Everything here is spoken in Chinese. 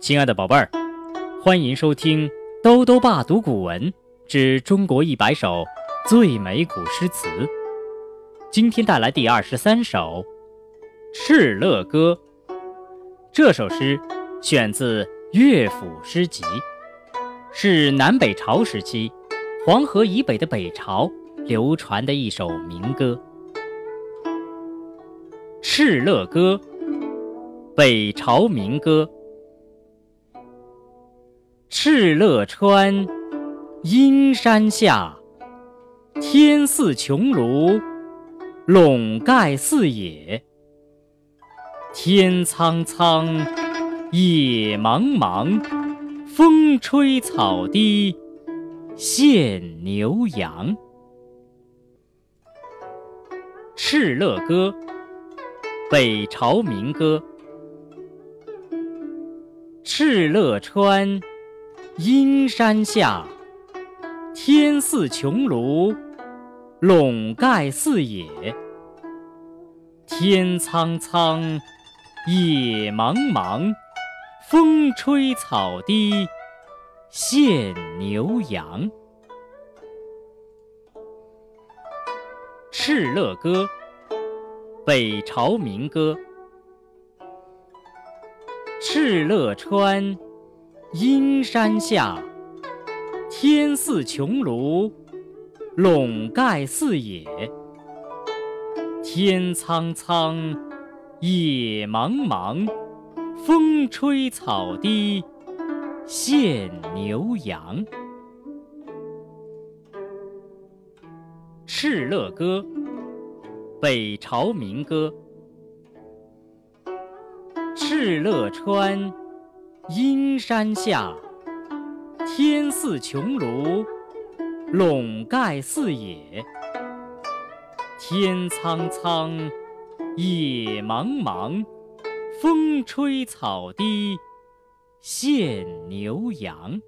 亲爱的宝贝儿，欢迎收听兜兜爸读古文之中国一百首最美古诗词。今天带来第二十三首《敕勒歌》。这首诗选自《乐府诗集》，是南北朝时期黄河以北的北朝流传的一首民歌。《敕勒歌》，北朝民歌。敕勒川，阴山下，天似穹庐，笼盖四野。天苍苍，野茫茫，风吹草低见牛羊。《敕勒歌》，北朝民歌。敕勒川。阴山下，天似穹庐，笼盖四野。天苍苍，野茫茫，风吹草低见牛羊。《敕勒歌》，北朝民歌。敕勒川。阴山下，天似穹庐，笼盖四野。天苍苍，野茫茫，风吹草低见牛羊。《敕勒歌》，北朝民歌。敕勒川。阴山下，天似穹庐，笼盖四野。天苍苍，野茫茫，风吹草低见牛羊。